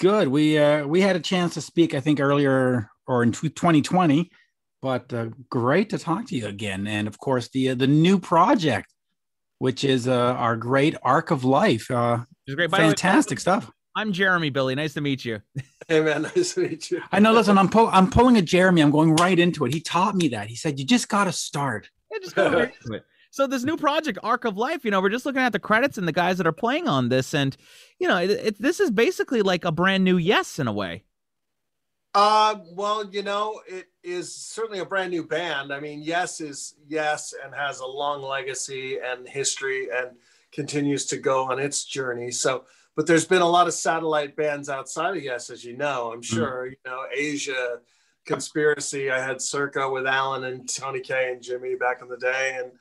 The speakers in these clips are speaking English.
Good. We uh, we had a chance to speak, I think, earlier or in 2020, but uh, great to talk to you again. And of course, the uh, the new project, which is uh, our great arc of life. Uh, It's great. fantastic stuff. I'm Jeremy Billy. Nice to meet you. Hey man, nice to meet you. I know. Listen, I'm pull, I'm pulling a Jeremy. I'm going right into it. He taught me that. He said, "You just got to start." Yeah, just go right into it. So this new project, Arc of Life, you know, we're just looking at the credits and the guys that are playing on this, and you know, it, it, this is basically like a brand new Yes in a way. Uh, well, you know, it is certainly a brand new band. I mean, Yes is Yes and has a long legacy and history and continues to go on its journey. So, but there's been a lot of satellite bands outside of Yes, as you know. I'm sure you know Asia Conspiracy. I had Circa with Alan and Tony Kaye and Jimmy back in the day, and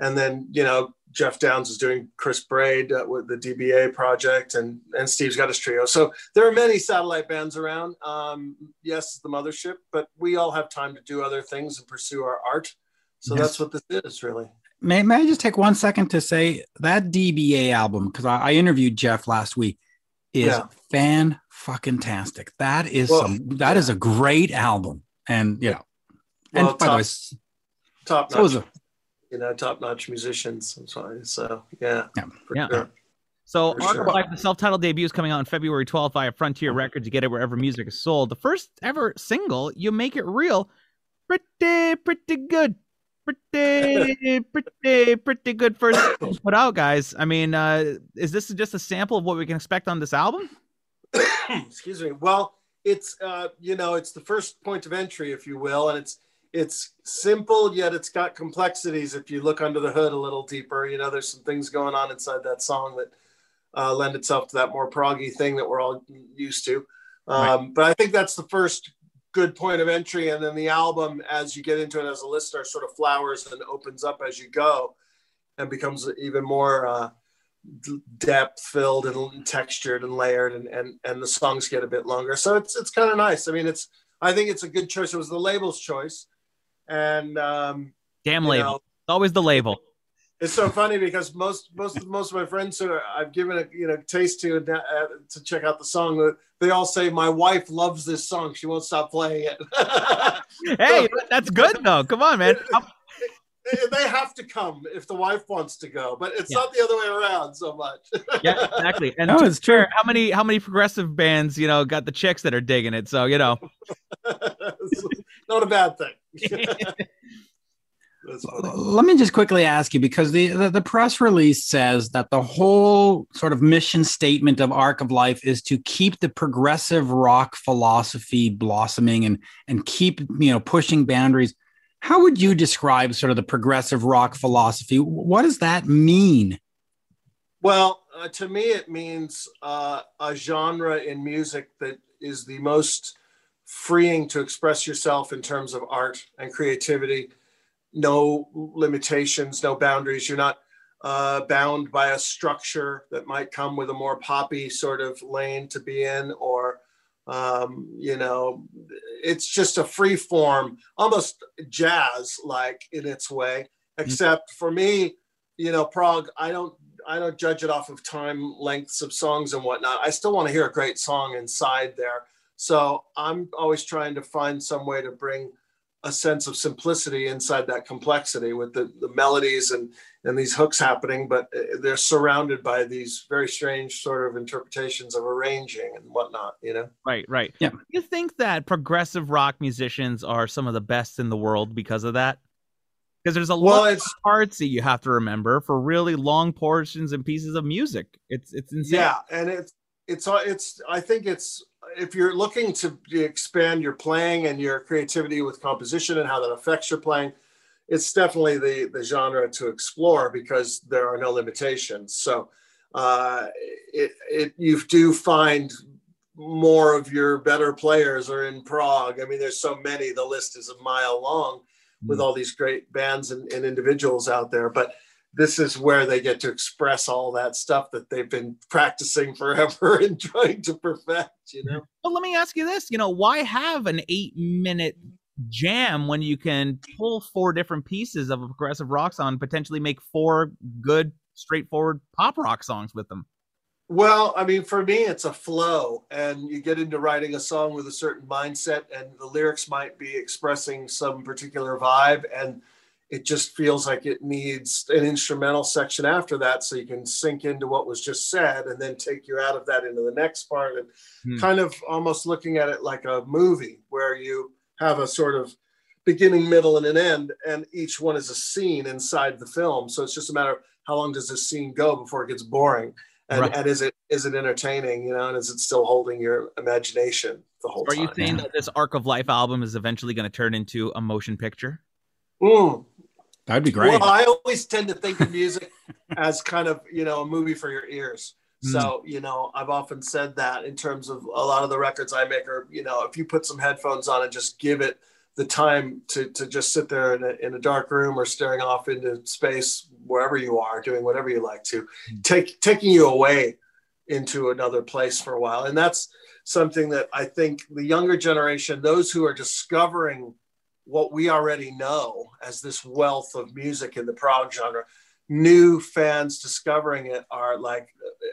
and then you know Geoff Downes is doing Chris Braide uh, with the DBA project, and and Steve's got his trio. So there are many satellite bands around. Um, yes, the mothership, but we all have time to do other things and pursue our art. So Yes. that's what this is really. May, may I just take one second to say that DBA album because I, I interviewed Jeff last week is Yeah. fan fucking tastic. That is Well, some that is a great album, and you know, and Well, by the way, top, s- top so notch, you know, top notch musicians. I'm sorry. So yeah, Yeah. for Yeah. sure. So Arc sure. Life, the self-titled debut is coming out on February 12th via Frontiers Records. You get it wherever music is sold. The first ever single, "You Make It Real," pretty pretty good. Pretty, pretty, pretty good first put out, guys. I mean, uh, is this just a sample of what we can expect on this album? excuse me well it's uh you know it's the first point of entry if you will and it's it's simple yet it's got complexities if you look under the hood a little deeper. You know there's some things going on inside that song that uh, lend itself to that more proggy thing that we're all used to. Um, but i think that's the first good point of entry. And then the album as you get into it as a listener sort of flowers and opens up as you go and becomes even more uh, depth filled and textured and layered and, and and the songs get a bit longer. So it's it's kind of nice. I mean it's i think it's a good choice. It was the label's choice and um Damn label. know, It's always the label. it's so funny because most most most of my friends who i've given a you know taste to uh, to check out the song they all say my wife loves this song she won't stop playing it Hey, that's good though. Come on, man. How- they have to come if the wife wants to go but it's Yeah. not the other way around so much yeah, exactly. And no, to it's true. how many how many progressive bands, you know, got the chicks that are digging it? So you know, not a bad thing That's funny. Let me just quickly ask you because the, the the press release says that the whole sort of mission statement of Arc of Life is to keep the progressive rock philosophy blossoming and and keep you know pushing boundaries. How would you describe sort of the progressive rock philosophy? What does that mean? Well, uh, to me, it means uh, a genre in music that is the most freeing to express yourself in terms of art and creativity. No limitations, no boundaries. You're not uh, bound by a structure that might come with a more poppy sort of lane to be in, or um, you know, it's just a free form, almost jazz-like in its way. Except for me, you know, prog, I don't I don't judge it off of time lengths of songs and whatnot. I still want to hear a great song inside there. So I'm always trying to find some way to bring a sense of simplicity inside that complexity with the, the melodies and, and these hooks happening, but uh, they're surrounded by these very strange sort of interpretations of arranging and whatnot, you know? right, right. Yeah. You think that progressive rock musicians are some of the best in the world because of that? Because there's a Well, lot of it's, parts that you have to remember for really long portions and pieces of music. It's it's insane. yeah and it's it's uh, it's i think it's if you're looking to expand your playing and your creativity with composition and how that affects your playing it's definitely the the genre to explore because there are no limitations. So uh it, it you do find more of your better players are in prog. I mean there's so many the list is a mile long with Mm. all these great bands and, and individuals out there. But this is where they get to express all that stuff that they've been practicing forever and trying to perfect you know Well, let me ask you this. You know, why have an eight minute jam when you can pull four different pieces of a progressive rock song and potentially make four good, straightforward pop rock songs with them? Well, I mean, for me, it's a flow, and you get into writing a song with a certain mindset, and the lyrics might be expressing some particular vibe, and it just feels like it needs an instrumental section after that so you can sink into what was just said and then take you out of that into the next part and hmm. kind of almost looking at it like a movie where you have a sort of beginning middle and an end and each one is a scene inside the film. So it's just a matter of how long does this scene go before it gets boring? And, right. and is it is it entertaining you know and is it still holding your imagination the whole are time are you saying that this arc of life album is eventually going to turn into a motion picture? Mm, That'd be great. Well, I always tend to think of music as kind of, you know, a movie for your ears. Mm. So, you know, I've often said that in terms of a lot of the records I make are, you know, if you put some headphones on and just give it the time to, to just sit there in a, in a dark room or staring off into space, wherever you are, doing whatever you like to, mm. take taking you away into another place for a while. And that's something that I think the younger generation, those who are discovering what we already know as this wealth of music in the prog genre. New fans discovering it are like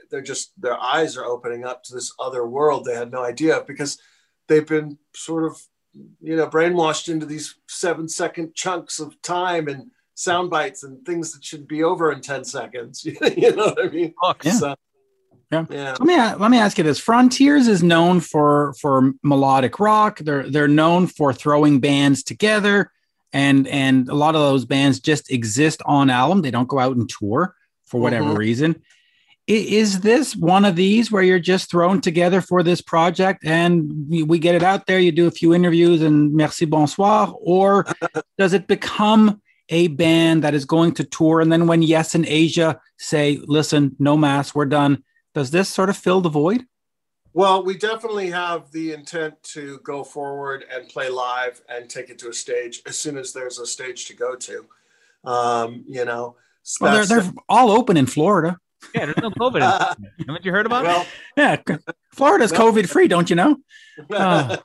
they're just their eyes are opening up to this other world they had no idea because they've been sort of you know brainwashed into these seven second chunks of time and sound bites and things that should be over in 10 seconds. You know what i mean? Yeah. So, yeah. yeah. Let me let me ask you this: Frontiers is known for for melodic rock. They're they're known for throwing bands together, and and a lot of those bands just exist on album. They don't go out and tour for whatever mm-hmm. reason. Is this one of these where you're just thrown together for this project and we get it out there? You do a few interviews and merci bonsoir, or does it become a band that is going to tour and then when Yes in Asia say, "Listen, no mass, we're done." Does this sort of fill the void? Well, we definitely have the intent to go forward and play live and take it to a stage as soon as there's a stage to go to. Um, you know, well, they're, they're all open in Florida. Yeah, there's no COVID. Haven't you heard about well, it? Yeah, Florida's no. COVID free, don't you know? Uh,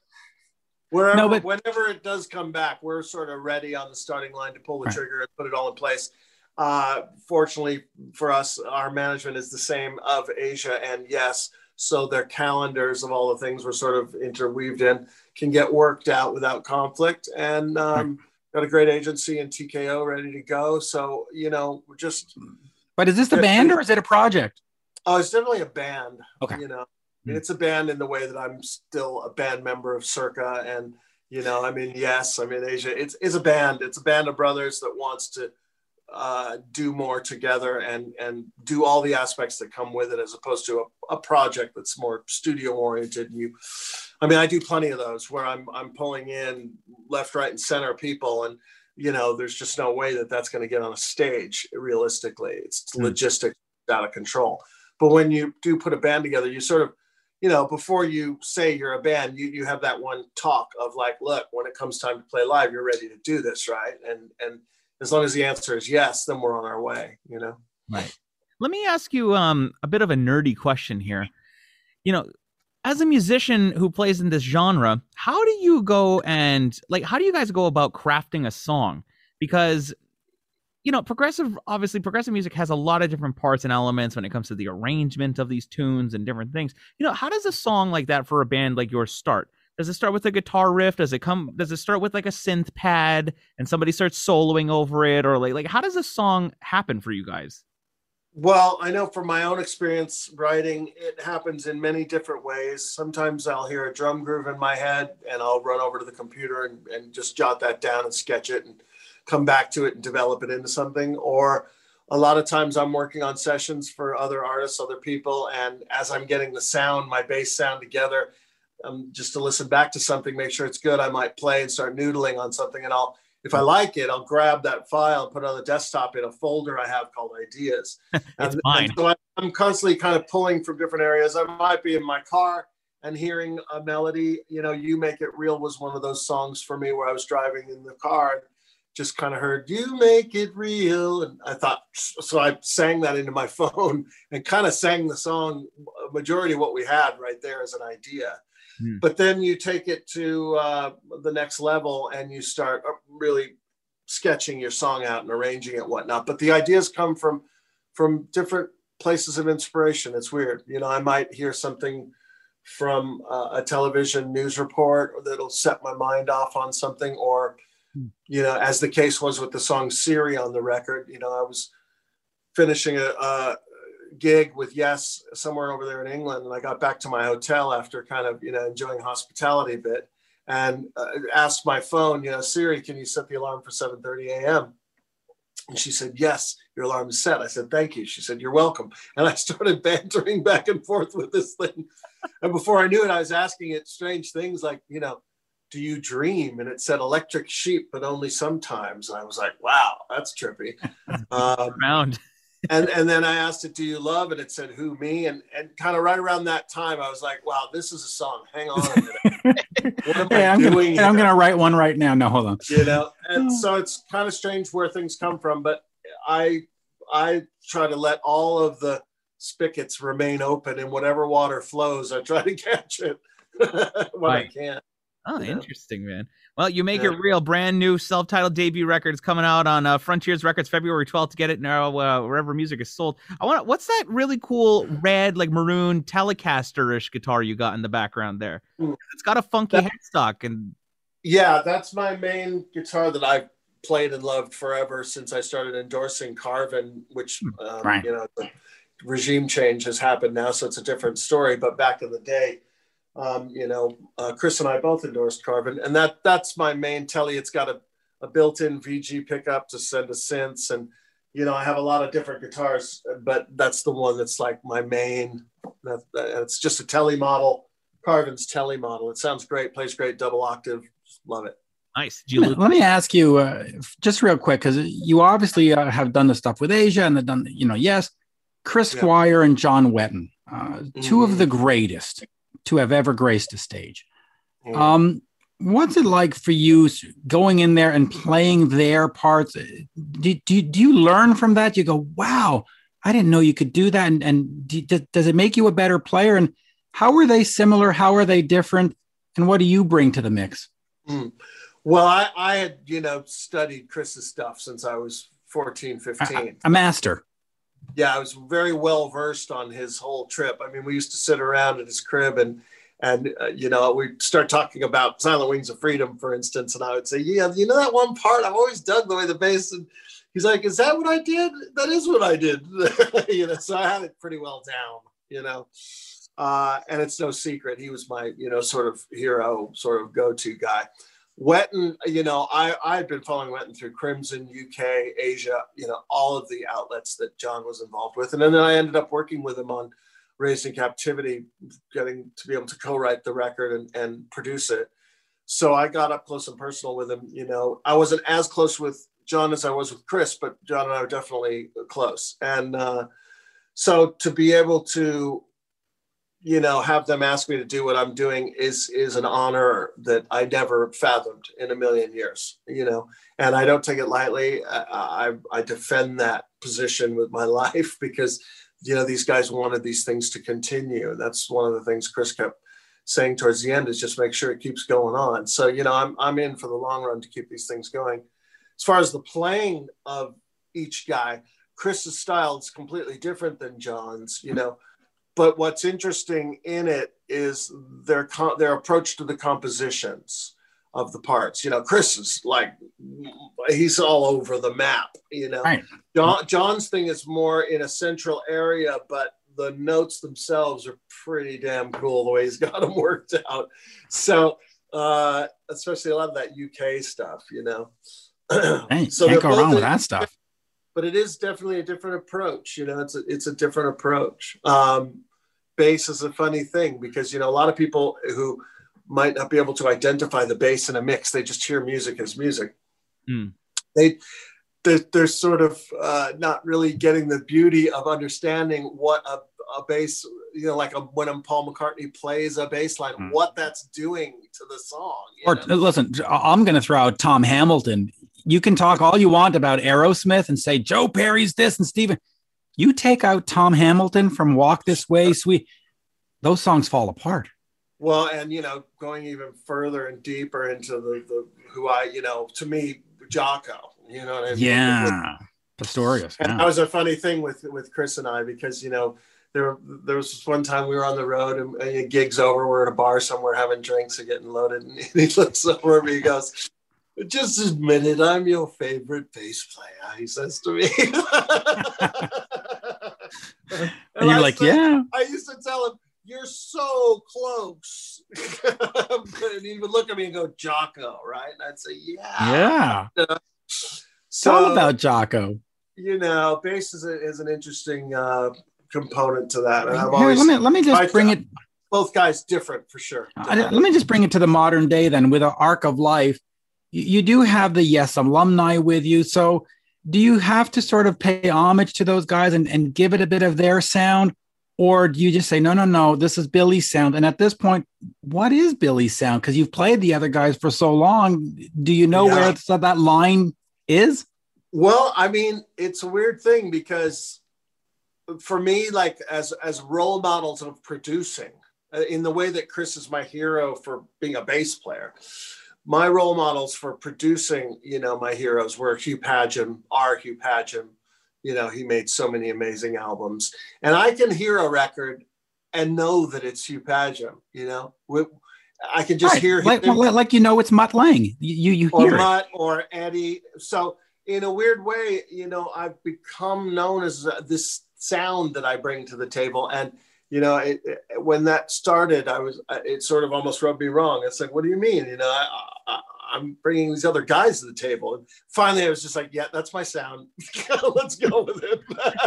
Wherever, no, but, whenever it does come back, we're sort of ready on the starting line to pull the right. trigger and put it all in place. Uh, fortunately for us, our management is the same of Asia and yes, so their calendars of all the things we're sort of interweaved in can get worked out without conflict. And um, got a great agency and TKO ready to go. So you know, we're just. But is this the band or is it a project? Oh, it's definitely a band. Okay. You know, mm-hmm. it's a band in the way that I'm still a band member of Circa, and you know, I mean, yes, I mean Asia. It's it's a band. It's a band of brothers that wants to uh, do more together and and do all the aspects that come with it as opposed to a, a project that's more studio oriented and you i mean i do plenty of those where i'm i'm pulling in left right and center people and you know there's just no way that that's going to get on a stage realistically. It's mm. logistics out of control. But when you do put a band together you sort of you know before you say you're a band you, you have that one talk of like look when it comes time to play live you're ready to do this right? And and as long as the answer is yes, then we're on our way, you know? Right. Let me ask you um, a bit of a nerdy question here. You know, as a musician who plays in this genre, how do you go and like how do you guys go about crafting a song? Because you know, progressive obviously progressive music has a lot of different parts and elements when it comes to the arrangement of these tunes and different things. You know, how does a song like that for a band like yours start? Does it start with a guitar riff? Does it come? Does it start with like a synth pad and somebody starts soloing over it, or like like how does a song happen for you guys? Well, I know from my own experience writing, it happens in many different ways. Sometimes I'll hear a drum groove in my head and I'll run over to the computer and, and just jot that down and sketch it and come back to it and develop it into something. Or a lot of times I'm working on sessions for other artists, other people. And as I'm getting the sound, my bass sound together, um, just to listen back to something, make sure it's good. I might play and start noodling on something, and I'll if I like it, I'll grab that file and put it on the desktop in a folder I have called ideas. and, and, so I, I'm constantly kind of pulling from different areas. I might be in my car and hearing a melody. You know, "You Make It Real" was one of those songs for me where I was driving in the car. And, just kind of heard you make it real and i thought so i sang that into my phone and kind of sang the song majority of what we had right there as an idea Hmm. But then you take it to uh, the next level and you start uh, really sketching your song out and arranging it, whatnot. But the ideas come from from different places of inspiration. It's weird. You know, I might hear something from uh, a television news report that'll set my mind off on something, or, hmm. you know, as the case was with the song Siri on the record, you know, I was finishing a, a gig with Yes somewhere over there in England, and I got back to my hotel after kind of, you know, enjoying hospitality a bit and uh, asked my phone, you know, Siri, can you set the alarm for 7:30 a.m.? And she said, Yes, your alarm is set. I said, Thank you. She said, You're welcome. And I started bantering back and forth with this thing. And before I knew it, I was asking it strange things like, you know, do you dream? And it said electric sheep, but only sometimes. And I was like, wow, that's trippy. Um, Round and and then I asked it, "Do you love?" And it said, "Who me?" And and kind of right around that time, I was like, "Wow, this is a song. Hang on a minute. what am hey, I I'm doing?" Gonna, I'm going to write one right now. No, hold on. You know, and oh. so it's kind of strange where things come from, but I I try to let all of the spigots remain open, and whatever water flows, I try to catch it when right. I can. Oh, interesting, man. Well, you make yeah. it real. Brand new self-titled debut record is coming out on uh, Frontiers Records February 12th. To get it now, uh, wherever music is sold. I want. What's that really cool red, like maroon Telecaster-ish guitar you got in the background there? It's got a funky that, headstock and. Yeah, that's my main guitar that I've played and loved forever since I started endorsing Carvin, which hmm. um, right. you know, the regime change has happened now, so it's a different story. But back in the day um, you know, uh, Chris and I both endorsed Carvin, and that that's my main telly. It's got a, a built-in VG pickup to send a synths, and you know, I have a lot of different guitars, but that's the one that's like my main. That, that, it's just a telly model, Carvin's telly model. It sounds great, plays great, double octave, love it. Nice. Let me ask you uh, just real quick because you obviously uh, have done the stuff with Asia and the done, you know, yes, Chris yeah. Squire and John Wetton, uh, mm-hmm. two of the mm-hmm. greatest to have ever graced a stage. Mm. Um, what's it like for you going in there and playing their parts? Do, do, do you learn from that? You go, wow, I didn't know you could do that. And, and do, does it make you a better player? And how are they similar? How are they different? And what do you bring to the mix? Mm. Well, I, I had, you know, studied Chris's stuff since I was 14, 15. A, a master yeah, I was very well versed on his whole trip. I mean, we used to sit around at his crib and and uh, you know we'd start talking about Silent Wings of Freedom, for instance, and I would say, yeah, you know that one part I've always dug the way the bass. And he's like, is that what I did? That is what I did. you know, so I had it pretty well down. You know. Uh, and it's no secret he was my you know sort of hero sort of go-to guy Wetton, you know, I I had been following Wetton through Crimson, UK, Asia, you know, all of the outlets that John was involved with, and then I ended up working with him on Raised in Captivity, getting to be able to co-write the record and, and produce it. So I got up close and personal with him. You know, I wasn't as close with John as I was with Chris, but John and I were definitely close. And uh, so to be able to you know have them ask me to do what i'm doing is is an honor that i never fathomed in a million years you know? And i don't take it lightly. I i, I defend that position with my life because you know these guys wanted these things to continue. That's one of the things chris kept saying towards the end is just make sure it keeps going on. So you know i'm, I'm in for the long run to keep these things going. As far as the playing of each guy chris's style is completely different than john's you know but what's interesting in it is their their approach to the compositions of the parts. You know, Chris is like he's all over the map. You know, right. John, John's thing is more in a central area, but the notes themselves are pretty damn cool the way he's got them worked out. So, uh, especially a lot of that UK stuff, you know. Hey, so can't go wrong with that stuff but it is definitely a different approach. You know, it's a, it's a different approach. Um, bass is a funny thing because, you know, a lot of people who might not be able to identify the bass in a mix, they just hear music as music. Mm. They, they're, they're, sort of uh, not really getting the beauty of understanding what a, a bass, you know, like a, when Paul McCartney plays a bass line, mm. what that's doing to the song. Or know? listen, I'm going to throw out Tom Hamilton you can talk all you want about Aerosmith and say Joe Perry's this and Steven. You take out Tom Hamilton from Walk This Way, Sweet, those songs fall apart. Well, and you know, going even further and deeper into the, the who I, you know, to me, Jaco, you know what I mean? Yeah. Pastorius. And yeah. that was a funny thing with with Chris and I because you know there there was one time we were on the road and, and gigs over. We're at a bar somewhere having drinks and getting loaded, and he looks over at me. He goes, "Just admit it, I'm your favorite bass player." He says to me. and you're I like, said- yeah. I used to tell him, "You're so close," and he would look at me and go, "Jaco," right? And I'd say, "Yeah." Yeah. It's all So about Jaco. you know, bass is, a, is an interesting uh, component to that, and I've Here, always let me let me just bring it. both guys different for sure. I- let me just bring it to the modern day then. With an arc of life, you, do have the Yes alumni with you. So, do you have to sort of pay homage to those guys and, and give it a bit of their sound, or do you just say no, no, no, this is Billy's sound? And at this point, what is Billy's sound? Because you've played the other guys for so long. Do you know Yeah. where that line is? Well, I mean, it's a weird thing because for me, like as as role models of producing, uh, in the way that Chris is my hero for being a bass player, my role models for producing, you know, my heroes were Hugh Padgham, are Hugh Padgham. You know, he made so many amazing albums, and I can hear a record and know that it's Hugh Padgham. You know, Wi- I can just Right. hear like, him like, like you know it's Mutt Lange. You you or hear it. Mutt or Eddie. So in a weird way, you know, I've become known as this sound that I bring to the table. And you know, it, it- when that started, I was it sort of almost rubbed me wrong. It's like, what do you mean? You know, I, I'm bringing these other guys to the table. And finally, I was just like, yeah, that's my sound. Let's go with it.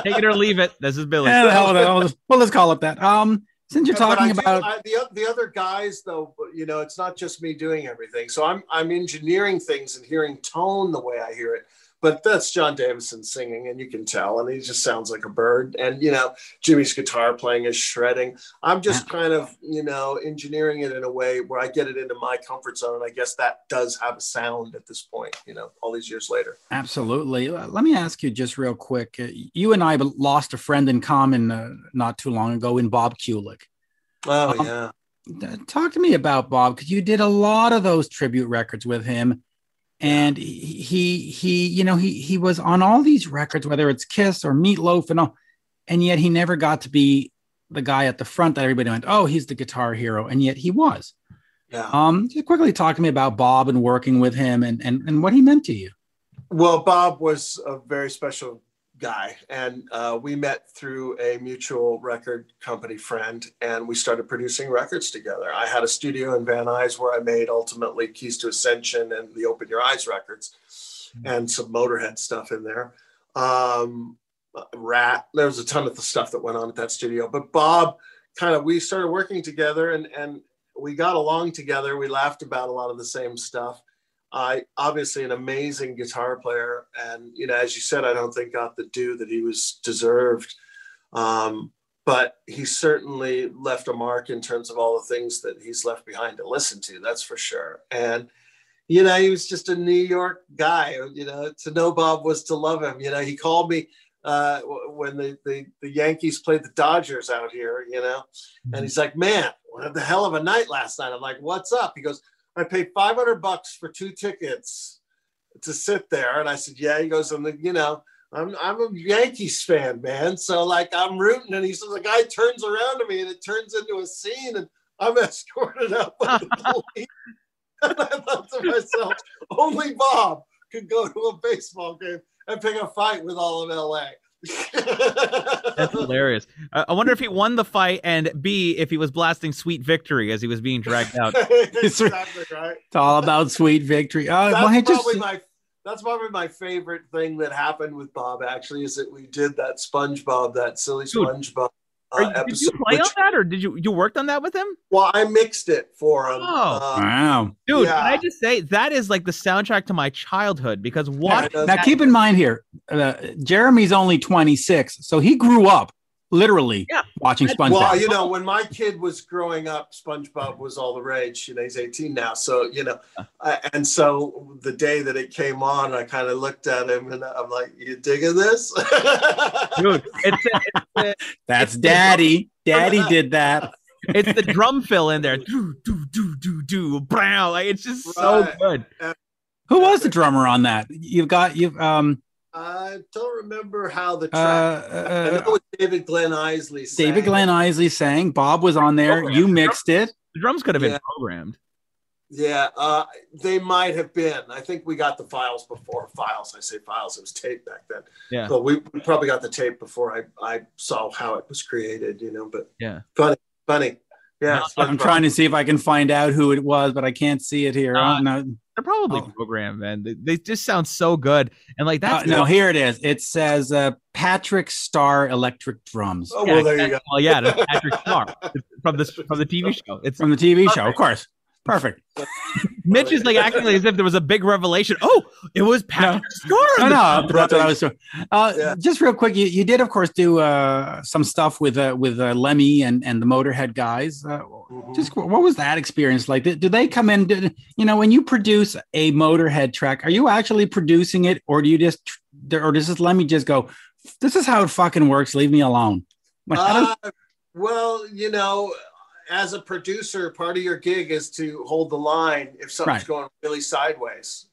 Take it or leave it. This is Billy. Yeah, the hell with it. I'll just- well, let's call it that. Um, since you're Yeah, talking I do- about I, the, the other guys though you know it's not just me doing everything so i'm i'm engineering things and hearing tone the way i hear it but that's jon davison singing and you can tell and he just sounds like a bird and you know jimmy's guitar playing is shredding i'm just kind of you know engineering it in a way where i get it into my comfort zone and i guess that does have a sound at this point you know all these years later Absolutely. Let me ask you just real quick. Uh, You and I lost a friend in common uh, not too long ago in Bob Kulick. oh Um, yeah Talk to me about Bob because you did a lot of those tribute records with him, and he he, you know he he was on all these records, whether it's Kiss or Meatloaf and all, and yet he never got to be the guy at the front that everybody went, oh, he's the guitar hero, and yet he was. yeah Um, just quickly talk to me about Bob and working with him and and, and what he meant to you. Well, Bob was a very special guy, and uh, we met through a mutual record company friend, and we started producing records together. I had a studio in Van Nuys where I made ultimately Keys to Ascension and the Open Your Eyes records, and some Motorhead stuff in there. Um, Ratt, there was a ton of the stuff that went on at that studio, but Bob kind of we started working together, and and we got along together. We laughed about a lot of the same stuff. I obviously an amazing guitar player, and you know, as you said, I don't think got the due that he was deserved. Um, but he certainly left a mark in terms of all the things that he's left behind to listen to. That's for sure. And you know, he was just a New York guy. You know, to know Bob was to love him. You know, he called me uh, when the, the the Yankees played the Dodgers out here. You know, and he's like, "Man, what the hell of a night last night." I'm like, "What's up?" He goes, I paid 500 bucks for two tickets to sit there. And I said, yeah, he goes, and the, you know, I'm, I'm a Yankees fan, man. So like I'm rooting. And he says, the guy turns around to me and it turns into a scene and I'm escorted out by the police. and I thought to myself, only Bob could go to a baseball game and pick a fight with all of LA. That's hilarious. Uh, I wonder if he won the fight, and B, if he was blasting "Sweet Victory" as he was being dragged out. exactly right. It's all about sweet victory. Uh, that's well, hey, just probably my that's probably my favorite thing that happened with Bob actually is that we did that SpongeBob, that silly SpongeBob Are uh, you- did you episode. play on that, or did you you worked on that with him? well, I mixed it for him. Oh. Uh, wow. Dude, Yeah. can I just say that is like the soundtrack to my childhood because what it Now, keep in mind here, uh, Jeremy's only 26, so he grew up literally Yeah. watching SpongeBob. well, you know, when my kid was growing up, SpongeBob was all the rage. You know, he's 18 now, so you know, I, and so the day that it came on, I kind of looked at him and I'm like, "You digging this?" dude, it's it's, That's Daddy. Daddy did that. it's the drum fill in there. Do do do do do. Brow. Like it's just so Right. good. Who was the drummer on that? You've got you've um I don't remember how the Uh, track. I uh, know what David Glenn Eisley. sang. David Glenn Eisley sang. Bob was on there. You mixed it. The drums could have been Yeah. programmed. Yeah, uh, they might have been. I think we got the files before files. I say files. It was tape back then. Yeah. But we, we probably got the tape before I, I saw how it was created. You know. But Yeah. funny, funny. Yeah. No, it's. I'm trying to see if I can find out who it was, but I can't see it here. Uh, Oh, no, They're probably Oh. programmed, man. They, they just sound so good. And like Uh, that's no, here it is. It says uh, Patrick Star electric drums Oh, Yeah, well, there you go. Well, yeah, Patrick Star It's from this from the TV show. It's from the TV show, of course. Perfect. Mitch is like acting like as if there was a big revelation. Oh, it was Patrick No, on the no, that's what I was doing. Uh, Yeah. Just real quick, you, you did, of course, do uh, some stuff with uh, with uh, Lemmy and, and the Motorhead guys. Uh, Mhm. just what was that experience like? Do, do they come in? Do, you know, when you produce a Motorhead track, are you actually producing it, or do you just, or does this Lemmy just go? This is how it fucking works. Leave me alone. Like, Uh, well, you know, as a producer, part of your gig is to hold the line if something's Right. going really sideways.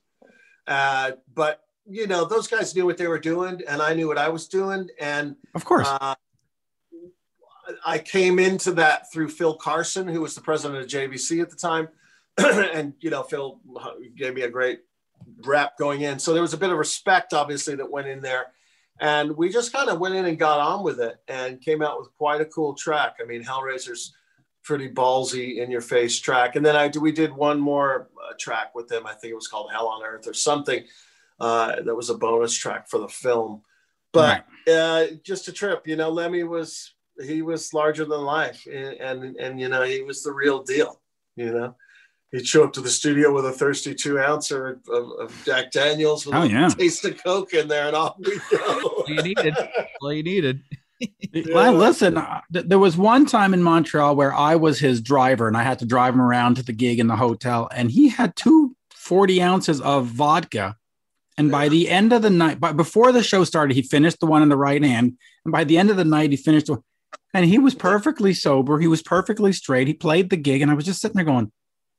Uh, but you know, those guys knew what they were doing, and I knew what I was doing, and of course. uh, I came into that through Phil Carson, who was the president of JVC at the time, and you know, Phil gave me a great rep going in. So there was a bit of respect, obviously, that went in there, and we just kind of went in and got on with it, and came out with quite a cool track. I mean, Hellraiser's pretty ballsy in your face track, and then I we did one more uh, track with them. I think it was called Hell on Earth or something. Uh, that was a bonus track for the film, but uh, just a trip. You know, Lemmy was he was larger than life, and, and and you know he was the real deal. You know, he'd show up to the studio with a thirsty two ouncer of, of Jack Daniels with Oh, a yeah. taste of Coke in there, and off we go. All you needed. All you needed. Well, listen, uh, th- there was one time in Montreal where I was his driver and I had to drive him around to the gig in the hotel, and he had two 40 ounces of vodka. And by the end of the night, but before the show started, he finished the one in the right hand. And by the end of the night, he finished. And he was perfectly sober. He was perfectly straight. He played the gig. And I was just sitting there going,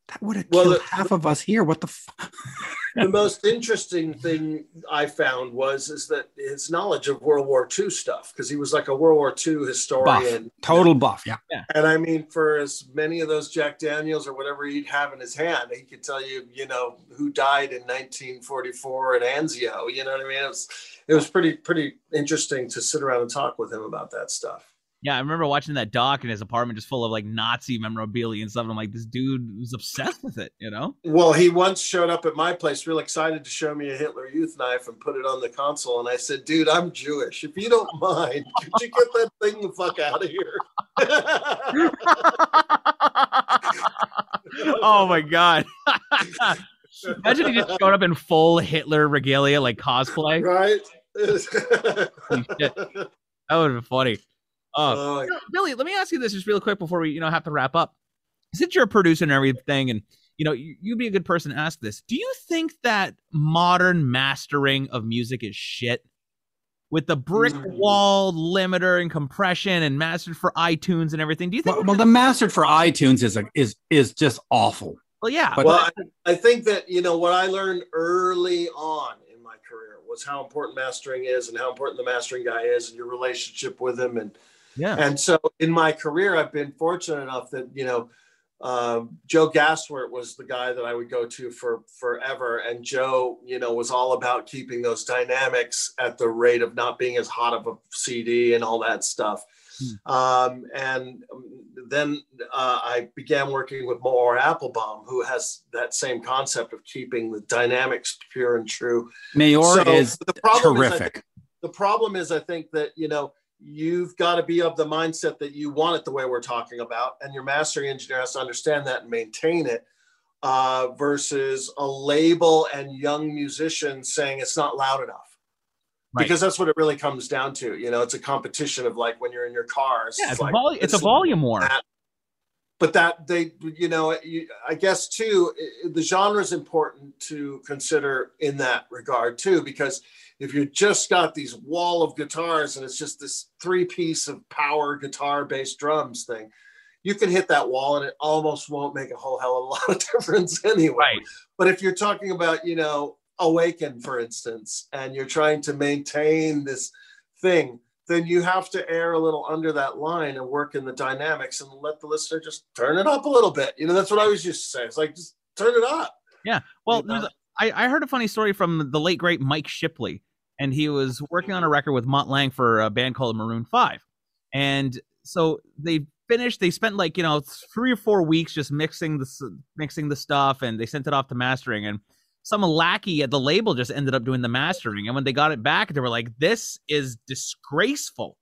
that would have Well, killed the- half of us here. What the fuck? the most interesting thing I found was is that his knowledge of World War II stuff, because he was like a World War II historian. Total buff. Yeah. And I mean, for as many of those Jack Daniels or whatever he'd have in his hand, he could tell you, you know, who died in 1944 at Anzio. You know what I mean? It was, it was pretty, pretty interesting to sit around and talk with him about that stuff. Yeah, I remember watching that doc in his apartment just full of like Nazi memorabilia and stuff. And I'm like, this dude was obsessed with it, you know? Well, he once showed up at my place, real excited to show me a Hitler Youth knife and put it on the console. And I said, "Dude, I'm Jewish. If you don't mind, could you get that thing the fuck out of here?" oh my god. Imagine he just showed up in full Hitler regalia, like cosplay. right? That would have been funny. Oh, Billy, let me ask you this just real quick before we, you know, have to wrap up. Since you're a producer and everything, and you know, you, you'd be a good person to ask this. Do you think that modern mastering of music is shit? With the brick Mm. wall limiter and compression and mastered for iTunes and everything. Do you think Well, well, the mastered for iTunes is a, is is just awful. well yeah. but- well, I, I think that you know what I learned early on in my career was how important mastering is, and how important the mastering guy is, and your relationship with him, and yeah. And so in my career, I've been fortunate enough that, you know, um, Joe Gastwirt was the guy that I would go to for forever. And Joe, you know, was all about keeping those dynamics at the rate of not being as hot of a CD and all that stuff. Um, and then uh, I began working with Maor Appelbaum, who has that same concept of keeping the dynamics pure and true. Maor So is the problem is, terrific. the problem is i think that you know you've got to be of the mindset that you want it the way we're talking about and your mastering engineer has to understand that and maintain it uh, versus a label and young musicians saying it's not loud enough Right. because that's what it really comes down to you know it's a competition of like when you're in your cars Yeah, it's, a, like, volu- it's a volume war. that- but that they you know i guess too the genre is important to consider in that regard too because if you just got these wall of guitars and it's just this three piece of power guitar bass drums thing you can hit that wall and it almost won't make a whole hell of a lot of difference anyway Right. but if you're talking about you know Awaken, for instance, and you're trying to maintain this thing, then you have to err a little under that line and work in the dynamics and let the listener just turn it up a little bit. You know, that's what I always used to say. It's like just turn it up. Yeah. Well, You know? I, I heard a funny story from the late great Mike Shipley, and he was working on a record with Mutt Lange for a band called Maroon Five, and so they finished. They spent like you know three or four weeks just mixing the mixing the stuff, and they sent it off to mastering. And some lackey at the label just ended up doing the mastering, and when they got it back, they were like, "This is disgraceful."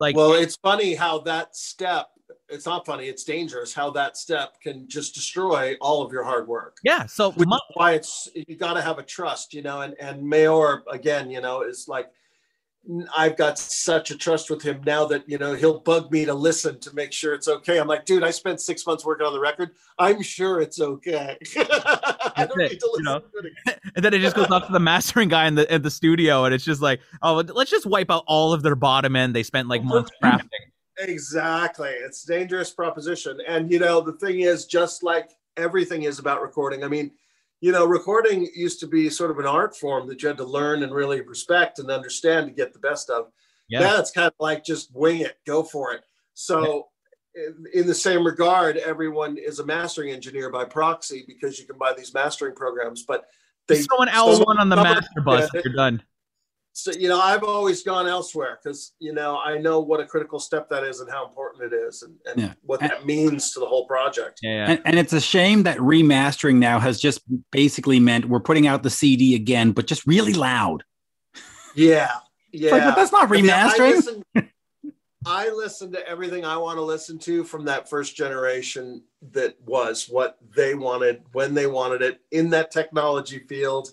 Like, well, it's funny how that step, it's not funny, it's dangerous how that step can just destroy all of your hard work. yeah. So is why it's you got to have a trust, you know, and and Maor again, you know, is like I've got such a trust with him now that you know he'll bug me to listen to make sure it's okay. I'm like, dude, I spent six months working on the record. I'm sure it's okay. I don't it, need to you know? to it again. and then it just goes off to the mastering guy in the in the studio, and it's just like, oh, let's just wipe out all of their bottom end. They spent like months crafting. Exactly. It's a dangerous proposition. And you know, the thing is just like everything is about recording. I mean, you know, recording used to be sort of an art form that you had to learn and really respect and understand to get the best of. Yeah. Now it's kind of like just wing it, go for it. So in, in the same regard, everyone is a mastering engineer by proxy because you can buy these mastering programs, but they an L one on the master bus, you're done. So you know i've always gone elsewhere because you know i know what a critical step that is and how important it is and, and Yeah. what that means to the whole project Yeah, yeah. And, and it's a shame that remastering now has just basically meant we're putting out the CD again, but just really loud. yeah yeah like, but that's not I mean, I remastering. listen, I listen to everything I want to listen to from that first generation that was what they wanted, when they wanted it, in that technology field,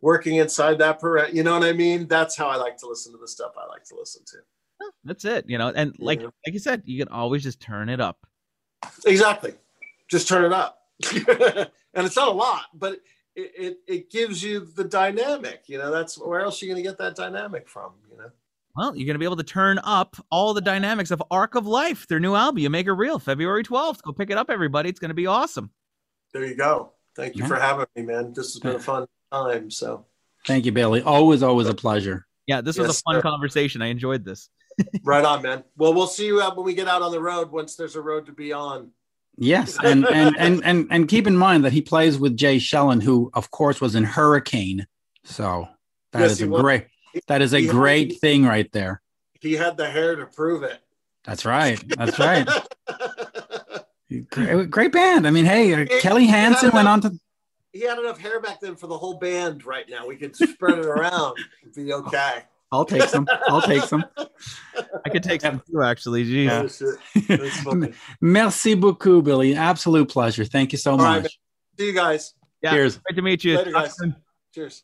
working inside that parent. You know what I mean? That's how I like to listen to the stuff I like to listen to. Oh, that's it. You know, and like Yeah. like you said, you can always just turn it up. Exactly. Just turn it up. and it's not a lot, but it, it, it gives you the dynamic. You know, that's where else are you going to get that dynamic from? You know? Well, you're gonna be able to turn up all the dynamics of Arc of Life, their new album. You make it real, February 12th. Go pick it up, everybody. It's gonna be awesome. There you go. Thank you Yeah. for having me, man. This has been fun time. So, Thank you, Billy. Always, always a pleasure. Yeah, this was a fun sir. conversation. I enjoyed this. right on, man. Well, we'll see you out when we get out on the road once there's a road to be on. Yes, and and and and and keep in mind that he plays with Jay Schellen, who of course was in Hurricane. So that Yes, is a was. great that is a He- great thing right there. He had the hair to prove it. That's right. That's right. Great, great band. I mean, hey, uh, It- Kelly it Hansen went on to. He had enough hair back then for the whole band right now. We could spread it around and be okay. I'll take some. I'll take some. I could take some too, actually. Jeez. Yeah. Shit. That's funny. Merci beaucoup, Billy. Absolute pleasure. Thank you so All right, much. See you guys. Yeah. Cheers. Great to meet you. Later, guys. Cheers.